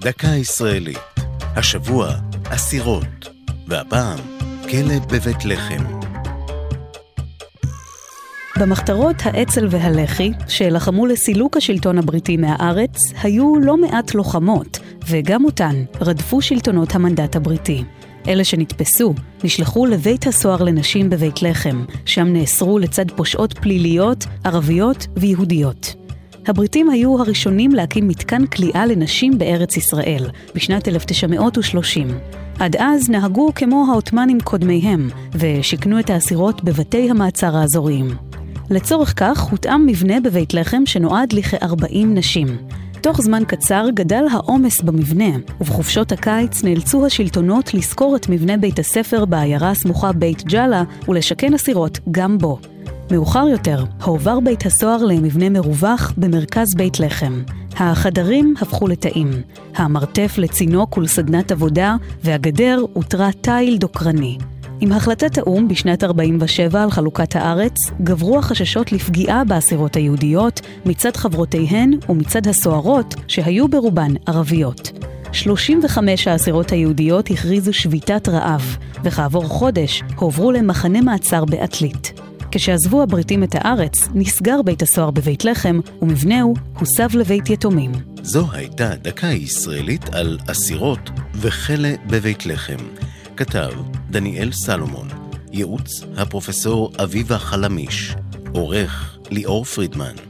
דקה ישראלית. השבוע, אסירות. והפעם, כלא בבית לחם. במחתרות האצ"ל והלח"י, שלחמו לסילוק השלטון הבריטי מהארץ, היו לא מעט לוחמות, וגם אותן רדפו שלטונות המנדט הבריטי. אלה שנתפסו נשלחו לבית הסוהר לנשים בבית לחם, שם נאסרו לצד פושעות פליליות, ערביות ויהודיות. הבריטים היו הראשונים להקים מתקן כליאה לנשים בארץ ישראל, בשנת 1930. עד אז נהגו כמו העות'מאנים קודמיהם, ושיכנו את האסירות בבתי המעצר האזוריים. לצורך כך הותאם מבנה בבית לחם שנועד לכ-40 נשים. תוך זמן קצר גדל העומס במבנה, ובחופשות הקיץ נאלצו השלטונות לשכור את מבנה בית הספר בעיירה הסמוכה בית ג'אלה ולשכן אסירות גם בו. מאוחר יותר, הועבר בית הסוהר למבנה מרווח במרכז בית לחם. החדרים הפכו לתאים, המרתף לצינוק ולסדנת עבודה, והגדר הותרה תיל דוקרני. עם החלטת האו"ם בשנת 47' על חלוקת הארץ, גברו החששות לפגיעה באסירות היהודיות מצד חברותיהן ומצד הסוהרות, שהיו ברובן ערביות. 35 האסירות היהודיות הכריזו שביתת רעב, וכעבור חודש הועברו למחנה מעצר בעתלית. כשעזבו הבריטים את הארץ, נסגר בית הסוהר בבית לחם, ומבנהו הוסב לבית יתומים. זו הייתה דקה ישראלית על אסירות וכלא בבית לחם. כתב דניאל סלומון, ייעוץ הפרופסור אביבה חלמיש, עורך ליאור פרידמן.